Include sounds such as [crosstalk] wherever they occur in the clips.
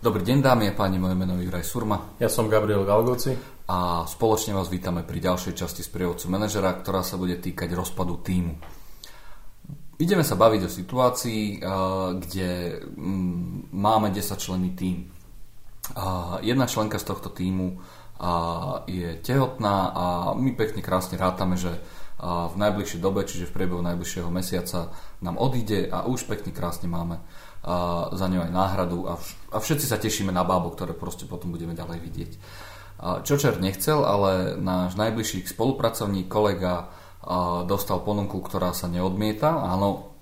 Dobrý deň dámy a páni, moje meno je Juraj Surma. Ja som Gabriel Galgoci. A spoločne vás vítame pri ďalšej časti z prievodcu manažera, ktorá sa bude týkať rozpadu týmu. Ideme sa baviť o situácii, kde mm, máme 10 členný tým. Jedna členka z tohto týmu je tehotná a my pekne krásne rátame, že v najbližšej dobe, čiže v priebehu najbližšieho mesiaca nám odíde a už pekne krásne máme za ňou aj náhradu a, všetci sa tešíme na bábo, ktoré proste potom budeme ďalej vidieť. Čočer nechcel, ale náš najbližší spolupracovník, kolega dostal ponuku, ktorá sa neodmieta. Áno,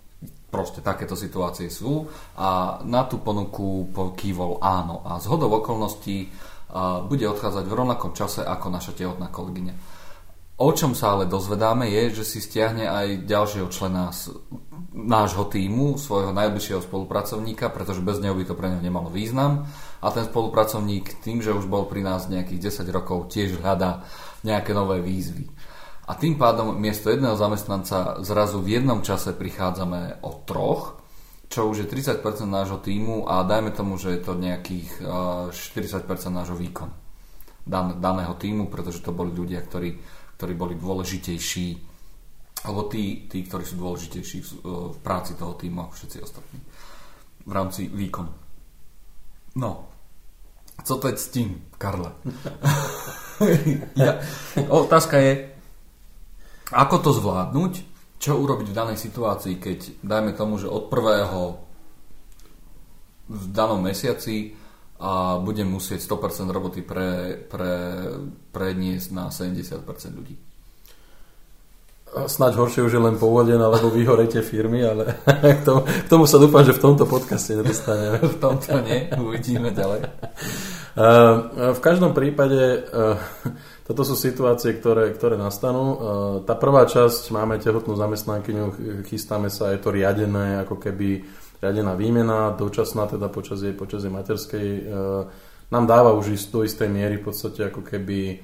proste takéto situácie sú a na tú ponuku kývol áno. A z hodov okolností bude odchádzať v rovnakom čase ako naša tehotná kolegyňa. O čom sa ale dozvedáme je, že si stiahne aj ďalšieho člena nášho týmu, svojho najbližšieho spolupracovníka, pretože bez neho by to pre neho nemalo význam. A ten spolupracovník tým, že už bol pri nás nejakých 10 rokov, tiež hľadá nejaké nové výzvy. A tým pádom miesto jedného zamestnanca zrazu v jednom čase prichádzame o troch, čo už je 30% nášho týmu a dajme tomu, že je to nejakých 40% nášho výkonu daného týmu, pretože to boli ľudia, ktorí ktorí boli dôležitejší alebo tí, tí ktorí sú dôležitejší v, v práci toho týmu ako všetci ostatní v rámci výkonu. No, co teď s tím, Karle? [laughs] ja, otázka je, ako to zvládnuť, čo urobiť v danej situácii, keď dajme tomu, že od prvého v danom mesiaci a budem musieť 100% roboty pre, pre, predniesť na 70% ľudí. Snaď horšie už je len povodeň, alebo vyhorete firmy, ale [laughs] k tomu, k tomu sa dúfam, že v tomto podcaste nedostaneme. v tomto nie, uvidíme ďalej. V každom prípade toto sú situácie, ktoré, ktoré nastanú. Tá prvá časť, máme tehotnú zamestnankyňu, chystáme sa, je to riadené, ako keby riadená výmena, dočasná teda počas jej, počas jej materskej, e, nám dáva už do istej miery v podstate ako keby e,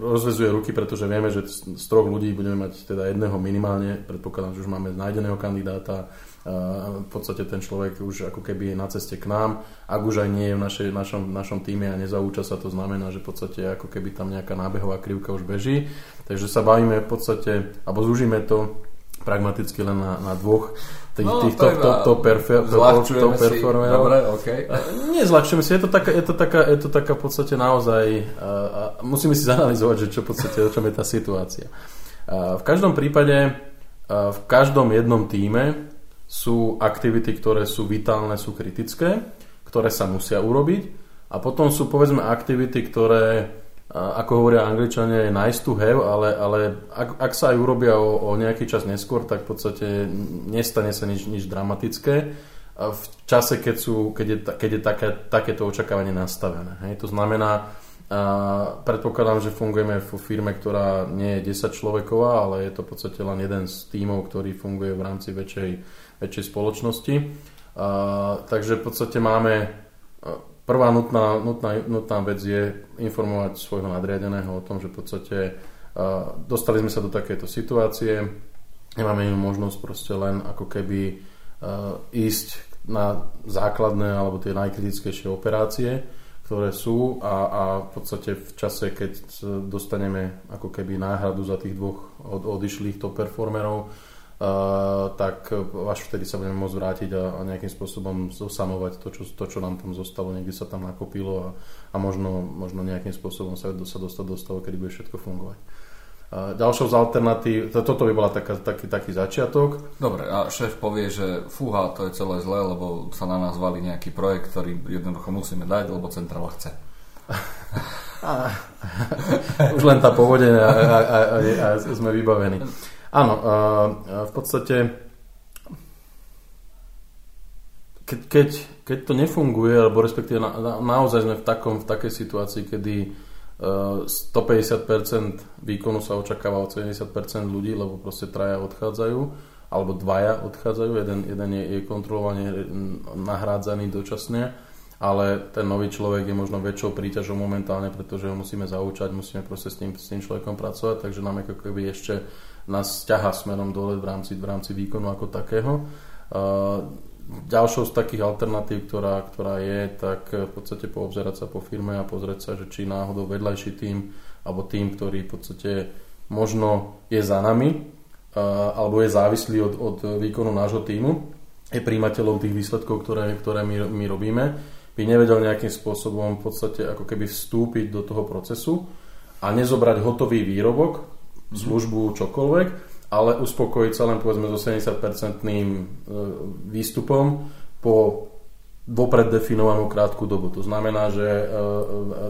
rozvezuje ruky, pretože vieme, že z troch ľudí budeme mať teda jedného minimálne, predpokladám, že už máme nájdeného kandidáta, v podstate ten človek už ako keby je na ceste k nám, ak už aj nie je v našej, našom, našom týme a nezaúča sa, to znamená, že v podstate ako keby tam nejaká nábehová krivka už beží, takže sa bavíme v podstate, alebo zúžime to pragmaticky len na, na dvoch tých, no, týchto to, to, to, perfe, to, to performerov. Dobre, okay. [laughs] Nezľahčujeme si, je to taká, je to taká, je to taká v podstate naozaj, a musíme si [laughs] zanalizovať, že čo v podstate, o čom je tá situácia. A v každom prípade, a v každom jednom týme sú aktivity, ktoré sú vitálne, sú kritické, ktoré sa musia urobiť a potom sú povedzme aktivity, ktoré ako hovoria angličania, je nice to have, ale, ale ak, ak sa aj urobia o, o nejaký čas neskôr, tak v podstate nestane sa nič, nič dramatické v čase, keď, sú, keď je, keď je také, takéto očakávanie nastavené. Hej? To znamená, a predpokladám, že fungujeme v firme, ktorá nie je 10 človeková, ale je to v podstate len jeden z tímov, ktorý funguje v rámci väčšej, väčšej spoločnosti. A, takže v podstate máme Prvá nutná, nutná, nutná vec je informovať svojho nadriadeného o tom, že v podstate uh, dostali sme sa do takéto situácie, nemáme inú možnosť proste len ako keby uh, ísť na základné alebo tie najkritickejšie operácie, ktoré sú a, a v podstate v čase, keď dostaneme ako keby náhradu za tých dvoch od, odišlých top performerov, tak až vtedy sa budeme môcť vrátiť a, a nejakým spôsobom zosamovať to čo, to, čo nám tam zostalo, niekde sa tam nakopilo a, a možno, možno nejakým spôsobom sa, sa dostať do stavu, kedy bude všetko fungovať. Ďalšou z alternatív, to, toto by bola taká, taký, taký začiatok. Dobre, a šéf povie, že fúha, to je celé zlé, lebo sa na nás valí nejaký projekt, ktorý jednoducho musíme dať, lebo centrála chce. [laughs] [laughs] Už len tá povodeň a, a, a, a, a sme vybavení. Áno, v podstate keď, keď, keď to nefunguje, alebo respektíve na, na, naozaj sme v, takom, v takej situácii, kedy uh, 150% výkonu sa očakáva od 70% ľudí, lebo proste traja odchádzajú, alebo dvaja odchádzajú, jeden, jeden je, je kontrolovane nahrádzaný dočasne, ale ten nový človek je možno väčšou príťažou momentálne, pretože ho musíme zaučať, musíme proste s tým, s tým človekom pracovať, takže nám ako keby ešte nás ťaha smerom dole v rámci, v rámci výkonu ako takého. ďalšou z takých alternatív, ktorá, ktorá je, tak v podstate poobzerať sa po firme a pozrieť sa, že či náhodou vedľajší tým alebo tým, ktorý v podstate možno je za nami alebo je závislý od, od výkonu nášho týmu, je príjimateľom tých výsledkov, ktoré, ktoré my, my robíme, by nevedel nejakým spôsobom v podstate ako keby vstúpiť do toho procesu a nezobrať hotový výrobok, službu, čokoľvek, ale uspokojiť sa len povedzme so 70-percentným e, výstupom po vopred definovanú krátku dobu. To znamená, že e, e,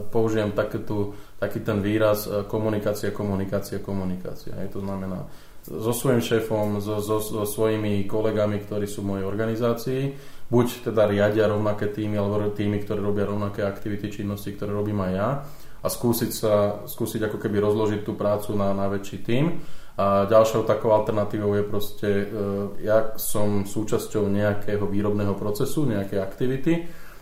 použijem taký, taký ten výraz komunikácia, komunikácia, komunikácia. Hej, to znamená so svojím šéfom, so, so, so svojimi kolegami, ktorí sú v mojej organizácii, buď teda riadia rovnaké týmy, alebo týmy, ktoré robia rovnaké aktivity, činnosti, ktoré robím aj ja a skúsiť, sa, skúsiť ako keby rozložiť tú prácu na, na väčší tým a ďalšou takou alternatívou je proste, e, ja som súčasťou nejakého výrobného procesu, nejakej aktivity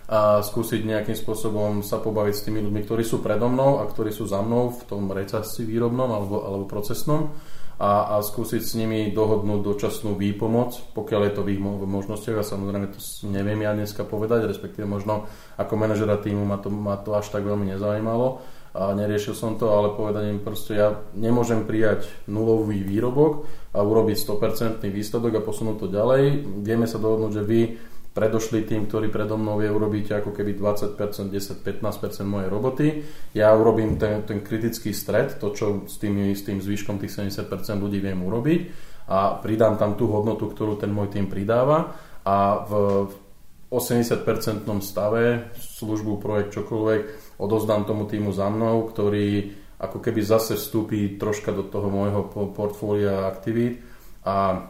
a skúsiť nejakým spôsobom sa pobaviť s tými ľuďmi, ktorí sú predo mnou a ktorí sú za mnou v tom reťazci výrobnom alebo, alebo procesnom a, a skúsiť s nimi dohodnúť dočasnú výpomoc, pokiaľ je to v ich možnostiach a samozrejme to neviem ja dneska povedať, respektíve možno ako manažera týmu ma to, ma to až tak veľmi nezaujímalo a neriešil som to, ale povedať im proste, ja nemôžem prijať nulový výrobok a urobiť 100% výsledok a posunúť to ďalej. Vieme sa dohodnúť, že vy predošli tým, ktorý predo mnou je, urobíte ako keby 20%, 10, 15% mojej roboty. Ja urobím ten, ten kritický stred, to, čo s, tým, s tým zvyškom tých 70% ľudí viem urobiť a pridám tam tú hodnotu, ktorú ten môj tým pridáva a v 80% stave službu, projekt, čokoľvek odozdám tomu týmu za mnou, ktorý ako keby zase vstúpi troška do toho môjho portfólia aktivít a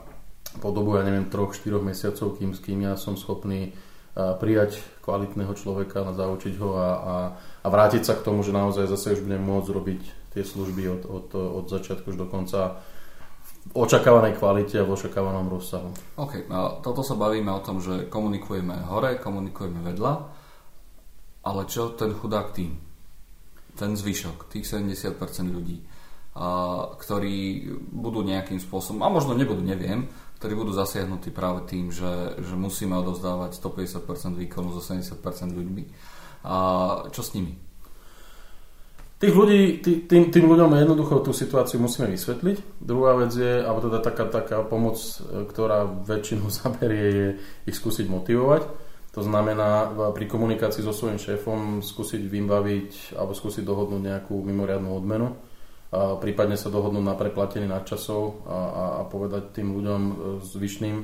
po dobu, ja neviem, troch, štyroch mesiacov, kým, s kým ja som schopný prijať kvalitného človeka, zaučiť ho a, a, a vrátiť sa k tomu, že naozaj zase už budem môcť robiť tie služby od, od, od začiatku už do konca v očakávanej kvalite a v očakávanom rozsahu. OK, a toto sa bavíme o tom, že komunikujeme hore, komunikujeme vedľa ale čo ten chudák tým? Ten zvyšok, tých 70% ľudí, a, ktorí budú nejakým spôsobom, a možno nebudú, neviem, ktorí budú zasiahnutí práve tým, že, že musíme odovzdávať 150% výkonu so 70% ľuďmi. A čo s nimi? Tých ľudí, tý, tým, tým ľuďom jednoducho tú situáciu musíme vysvetliť. Druhá vec je, alebo teda taká, taká pomoc, e, ktorá väčšinu [laughs] zaberie, je ich skúsiť motivovať to znamená pri komunikácii so svojím šéfom skúsiť vybaviť alebo skúsiť dohodnúť nejakú mimoriadnú odmenu, a prípadne sa dohodnúť na preplatenie nadčasov a, a, a povedať tým ľuďom e, zvyšným,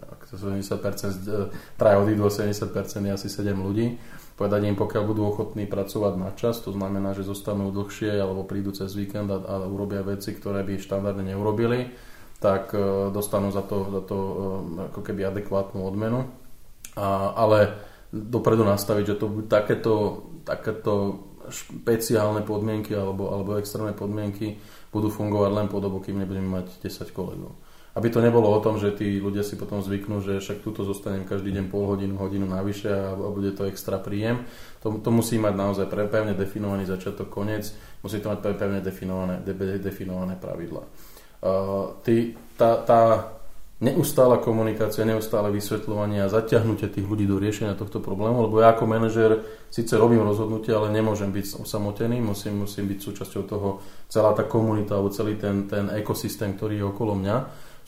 ak 70%, traja odídu 70% je asi 7 ľudí, povedať im, pokiaľ budú ochotní pracovať na čas, to znamená, že zostanú dlhšie alebo prídu cez víkend a, a urobia veci, ktoré by štandardne neurobili, tak e, dostanú za to, za to e, ako keby adekvátnu odmenu. A, ale dopredu nastaviť, že to takéto, takéto špeciálne podmienky alebo, alebo extrémne podmienky budú fungovať len po dobu, kým nebudeme mať 10 kolegov. Aby to nebolo o tom, že tí ľudia si potom zvyknú, že však túto zostanem každý deň pol hodinu, hodinu navyše a, a bude to extra príjem. To, to musí mať naozaj pre, pevne definovaný začiatok, koniec, musí to mať pevne definované, de, definované pravidla. Uh, tá, tá neustála komunikácia, neustále vysvetľovanie a zaťahnutie tých ľudí do riešenia tohto problému, lebo ja ako manažer síce robím rozhodnutie, ale nemôžem byť osamotený, musím, musím byť súčasťou toho celá tá komunita alebo celý ten, ten ekosystém, ktorý je okolo mňa.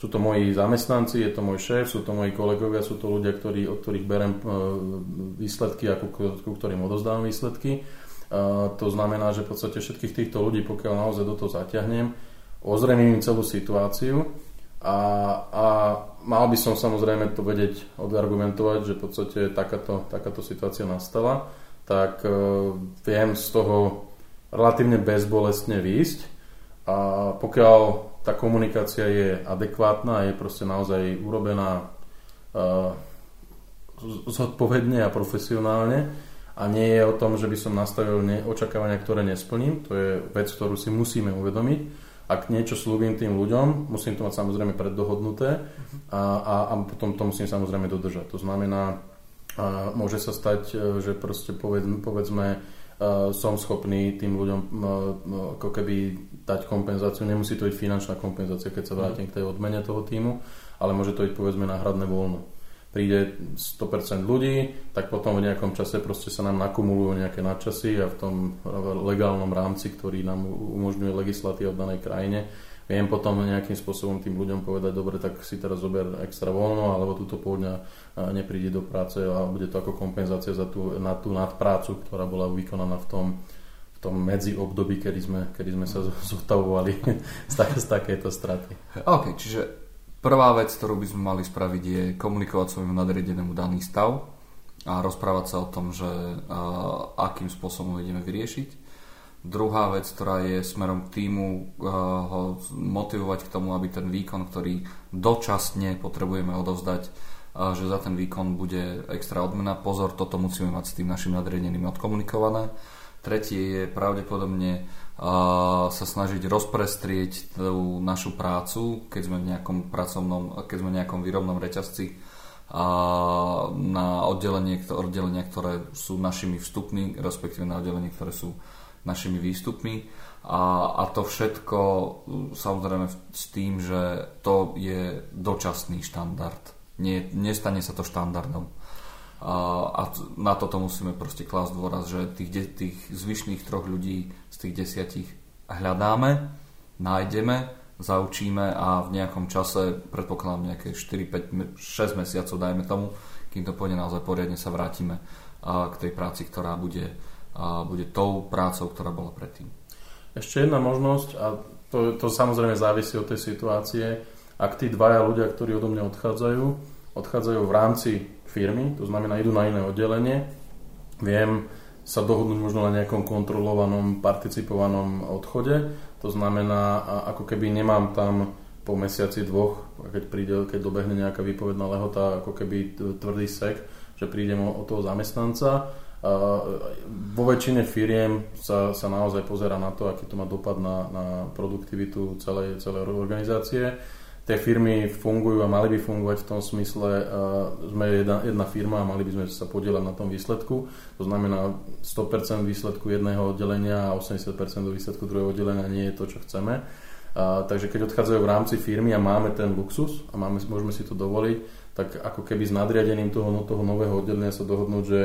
Sú to moji zamestnanci, je to môj šéf, sú to moji kolegovia, sú to ľudia, ktorí, od ktorých berem e, výsledky a ku, ku ktorým odozdávam výsledky. A to znamená, že v podstate všetkých týchto ľudí, pokiaľ naozaj do toho zaťahnem, ozremím celú situáciu, a, a mal by som samozrejme to vedieť odargumentovať, že v podstate takáto, takáto situácia nastala, tak e, viem z toho relatívne bezbolestne výjsť. A pokiaľ tá komunikácia je adekvátna, je proste naozaj urobená e, zodpovedne a profesionálne a nie je o tom, že by som nastavil očakávania, ktoré nesplním, to je vec, ktorú si musíme uvedomiť ak niečo slúbim tým ľuďom, musím to mať samozrejme preddohodnuté a, a, a potom to musím samozrejme dodržať. To znamená, a môže sa stať, e, že proste poved, povedzme, uh, som schopný tým ľuďom uh, ako keby dať kompenzáciu. Nemusí to byť finančná kompenzácia, keď sa vrátim k tej odmene toho týmu, ale môže to byť povedzme náhradné voľno. Príde 100% ľudí, tak potom v nejakom čase proste sa nám nakumulujú nejaké nadčasy a v tom legálnom rámci, ktorý nám umožňuje legislatíva v danej krajine, viem potom nejakým spôsobom tým ľuďom povedať, dobre, tak si teraz zober extra voľno, alebo túto pôľňa nepríde do práce a bude to ako kompenzácia za tú, na tú nadprácu, ktorá bola vykonaná v tom, tom medzi období, kedy sme, kedy sme sa zotavovali [laughs] z, tak, z takéto straty. OK, čiže Prvá vec, ktorú by sme mali spraviť, je komunikovať svojmu nadriadenému daný stav a rozprávať sa o tom, že uh, akým spôsobom ideme vyriešiť. Druhá vec, ktorá je smerom k týmu, ho motivovať k tomu, aby ten výkon, ktorý dočasne potrebujeme odovzdať, že za ten výkon bude extra odmena. Pozor, toto musíme mať s tým našim nadriadeným odkomunikované. Tretie je pravdepodobne sa snažiť rozprestrieť tú našu prácu, keď sme v nejakom pracovnom, keď sme v nejakom výrobnom reťazci na oddelenie, oddelenia, ktoré sú našimi vstupmi, respektíve na oddelenie, ktoré sú našimi výstupmi. A, a to všetko samozrejme s tým, že to je dočasný štandard. Nie, nestane sa to štandardom. A, na toto musíme proste klásť dôraz, že tých, tých zvyšných troch ľudí tých desiatich hľadáme, nájdeme, zaučíme a v nejakom čase, predpokladám nejaké 4, 5, 6 mesiacov, dajme tomu, kým to pôjde naozaj poriadne, sa vrátime k tej práci, ktorá bude, bude tou prácou, ktorá bola predtým. Ešte jedna možnosť, a to, to samozrejme závisí od tej situácie, ak tí dvaja ľudia, ktorí odo mňa odchádzajú, odchádzajú v rámci firmy, to znamená idú na iné oddelenie, viem, sa dohodnúť možno na nejakom kontrolovanom, participovanom odchode. To znamená, ako keby nemám tam po mesiaci dvoch, keď, príde, keď dobehne nejaká výpovedná lehota, ako keby tvrdý sek, že prídem o, o toho zamestnanca. Vo väčšine firiem sa, sa naozaj pozera na to, aký to má dopad na, na produktivitu celej, celej organizácie tie firmy fungujú a mali by fungovať v tom smysle, uh, sme jedna, jedna firma a mali by sme sa podielať na tom výsledku. To znamená 100% výsledku jedného oddelenia a 80% do výsledku druhého oddelenia nie je to, čo chceme. Uh, takže keď odchádzajú v rámci firmy a máme ten luxus a máme, môžeme si to dovoliť, tak ako keby s nadriadením toho, toho nového oddelenia sa dohodnúť, že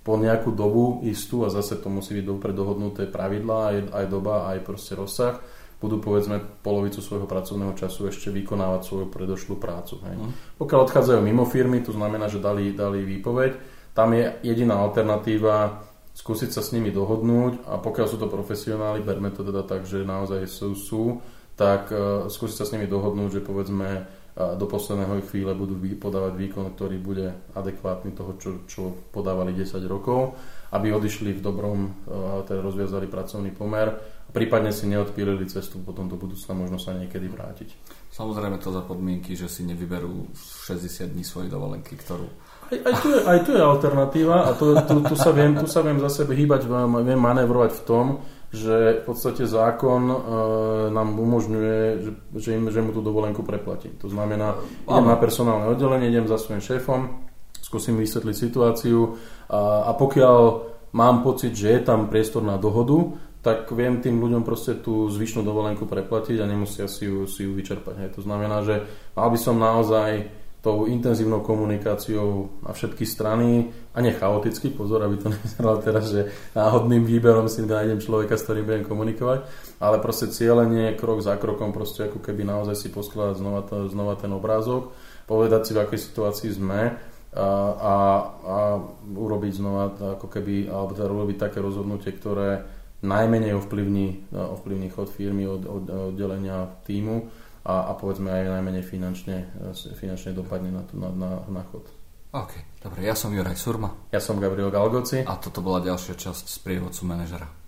po nejakú dobu istú a zase to musí byť dobre dohodnuté pravidlá, aj, aj doba, aj proste rozsah, budú povedzme polovicu svojho pracovného času ešte vykonávať svoju predošlú prácu. Hej. Uh-huh. Pokiaľ odchádzajú mimo firmy, to znamená, že dali, dali výpoveď, tam je jediná alternatíva skúsiť sa s nimi dohodnúť a pokiaľ sú to profesionáli, berme to teda tak, že naozaj sú, sú tak uh, skúsiť sa s nimi dohodnúť, že povedzme do posledného chvíle budú podávať výkon, ktorý bude adekvátny toho, čo, čo podávali 10 rokov, aby odišli v dobrom, teda rozviazali pracovný pomer prípadne si neodpílili cestu potom do budúcna možno sa niekedy vrátiť. Samozrejme to za podmienky, že si nevyberú 60 dní svojej dovolenky, ktorú... Aj, aj, tu, je, aj tu je alternatíva a tu, tu, tu, sa viem, tu sa viem za sebe hýbať, viem manévrovať v tom, že v podstate zákon e, nám umožňuje, že, že, im, že mu tú dovolenku preplatí. To znamená, idem na personálne oddelenie, idem za svojím šéfom, skúsim vysvetliť situáciu a, a pokiaľ mám pocit, že je tam priestor na dohodu, tak viem tým ľuďom proste tú zvyšnú dovolenku preplatiť a nemusia si ju, si ju vyčerpať. Hej. To znamená, že mal by som naozaj tou intenzívnou komunikáciou na všetky strany a nechaoticky, pozor, aby to [laughs] nevyzeralo teraz, že náhodným výberom si nájdem človeka, s ktorým budem komunikovať, ale proste cieľenie, krok za krokom, proste ako keby naozaj si poskladať znova, to, znova ten obrázok, povedať si, v akej situácii sme a, a, a urobiť znova ako keby, alebo teda urobiť také rozhodnutie, ktoré najmenej ovplyvní, ovplyvní chod firmy od, od, oddelenia týmu a, a povedzme aj najmenej finančne, finančne dopadne na, na, na, na chod. OK, dobre, ja som Juraj Surma. Ja som Gabriel Galgoci. A toto bola ďalšia časť z prievodcu manažera.